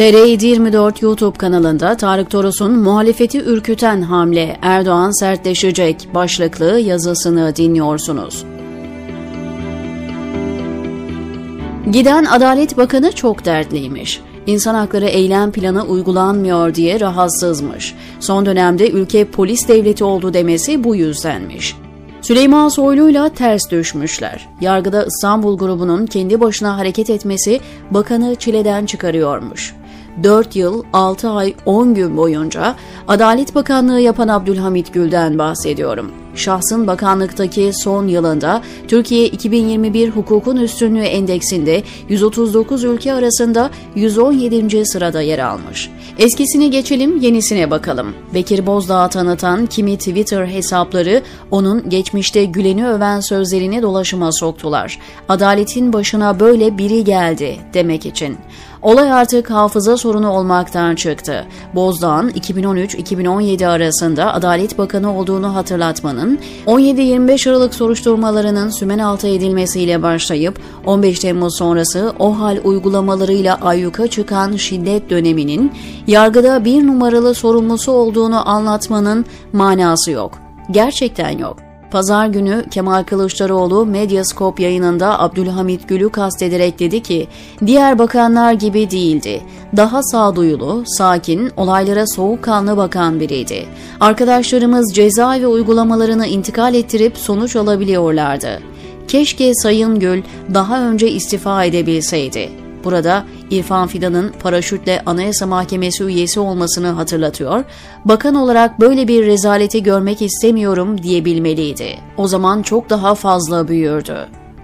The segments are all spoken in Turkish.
TR724 YouTube kanalında Tarık Toros'un muhalefeti ürküten hamle Erdoğan sertleşecek başlıklı yazısını dinliyorsunuz. Giden Adalet Bakanı çok dertliymiş. İnsan hakları eylem planı uygulanmıyor diye rahatsızmış. Son dönemde ülke polis devleti oldu demesi bu yüzdenmiş. Süleyman Soylu'yla ters düşmüşler. Yargıda İstanbul grubunun kendi başına hareket etmesi bakanı çileden çıkarıyormuş. 4 yıl, 6 ay, 10 gün boyunca Adalet Bakanlığı yapan Abdülhamit Gül'den bahsediyorum. Şahsın bakanlıktaki son yılında Türkiye 2021 Hukukun Üstünlüğü Endeksinde 139 ülke arasında 117. sırada yer almış. Eskisini geçelim, yenisine bakalım. Bekir Bozdağ tanıtan kimi Twitter hesapları onun geçmişte Gülen'i öven sözlerini dolaşıma soktular. Adaletin başına böyle biri geldi demek için. Olay artık hafıza sorunu olmaktan çıktı. Bozdağ'ın 2013-2017 arasında Adalet Bakanı olduğunu hatırlatmanın, 17-25 Aralık soruşturmalarının sümen altı edilmesiyle başlayıp 15 Temmuz sonrası o hal uygulamalarıyla ayyuka çıkan şiddet döneminin yargıda bir numaralı sorumlusu olduğunu anlatmanın manası yok. Gerçekten yok. Pazar günü Kemal Kılıçdaroğlu Medyascope yayınında Abdülhamit Gül'ü kastederek dedi ki, diğer bakanlar gibi değildi. Daha sağduyulu, sakin, olaylara soğukkanlı bakan biriydi. Arkadaşlarımız cezaevi uygulamalarını intikal ettirip sonuç alabiliyorlardı. Keşke Sayın Gül daha önce istifa edebilseydi. Burada İrfan Fidan'ın paraşütle Anayasa Mahkemesi üyesi olmasını hatırlatıyor, bakan olarak böyle bir rezaleti görmek istemiyorum diyebilmeliydi. O zaman çok daha fazla büyürdü.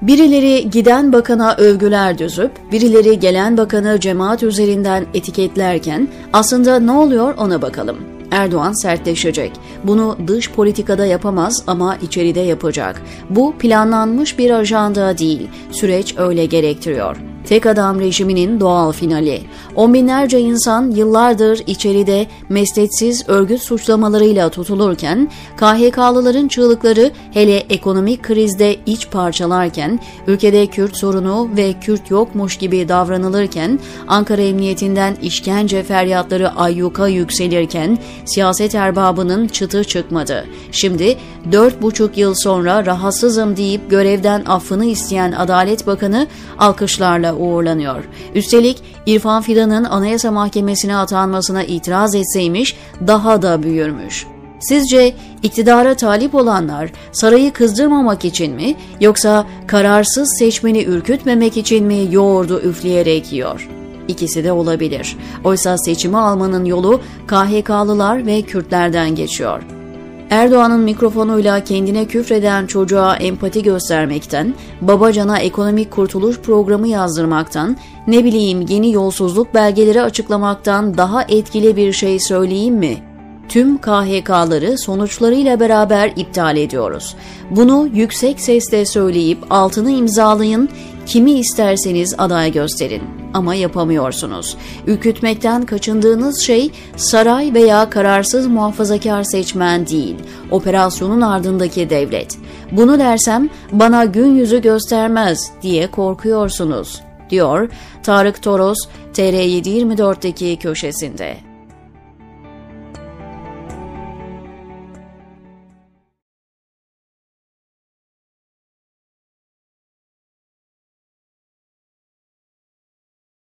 Birileri giden bakana övgüler düzüp, birileri gelen bakanı cemaat üzerinden etiketlerken aslında ne oluyor ona bakalım. Erdoğan sertleşecek. Bunu dış politikada yapamaz ama içeride yapacak. Bu planlanmış bir ajanda değil. Süreç öyle gerektiriyor. Tek adam rejiminin doğal finali. On binlerce insan yıllardır içeride mesleksiz örgüt suçlamalarıyla tutulurken, KHK'lıların çığlıkları hele ekonomik krizde iç parçalarken, ülkede Kürt sorunu ve Kürt yokmuş gibi davranılırken, Ankara Emniyetinden işkence feryatları ayyuka yükselirken, siyaset erbabının çıtı çıkmadı. Şimdi dört buçuk yıl sonra rahatsızım deyip görevden affını isteyen Adalet Bakanı alkışlarla uğurlanıyor. Üstelik İrfan Fidan'ın Anayasa Mahkemesi'ne atanmasına itiraz etseymiş daha da büyürmüş. Sizce iktidara talip olanlar sarayı kızdırmamak için mi yoksa kararsız seçmeni ürkütmemek için mi yoğurdu üfleyerek yiyor? İkisi de olabilir. Oysa seçimi almanın yolu KHK'lılar ve Kürtlerden geçiyor. Erdoğan'ın mikrofonuyla kendine küfreden çocuğa empati göstermekten, Babacan'a ekonomik kurtuluş programı yazdırmaktan, ne bileyim yeni yolsuzluk belgeleri açıklamaktan daha etkili bir şey söyleyeyim mi? Tüm KHK'ları sonuçlarıyla beraber iptal ediyoruz. Bunu yüksek sesle söyleyip altını imzalayın, kimi isterseniz aday gösterin ama yapamıyorsunuz. Ürkütmekten kaçındığınız şey saray veya kararsız muhafazakar seçmen değil, operasyonun ardındaki devlet. Bunu dersem bana gün yüzü göstermez diye korkuyorsunuz, diyor Tarık Toros TR724'deki köşesinde.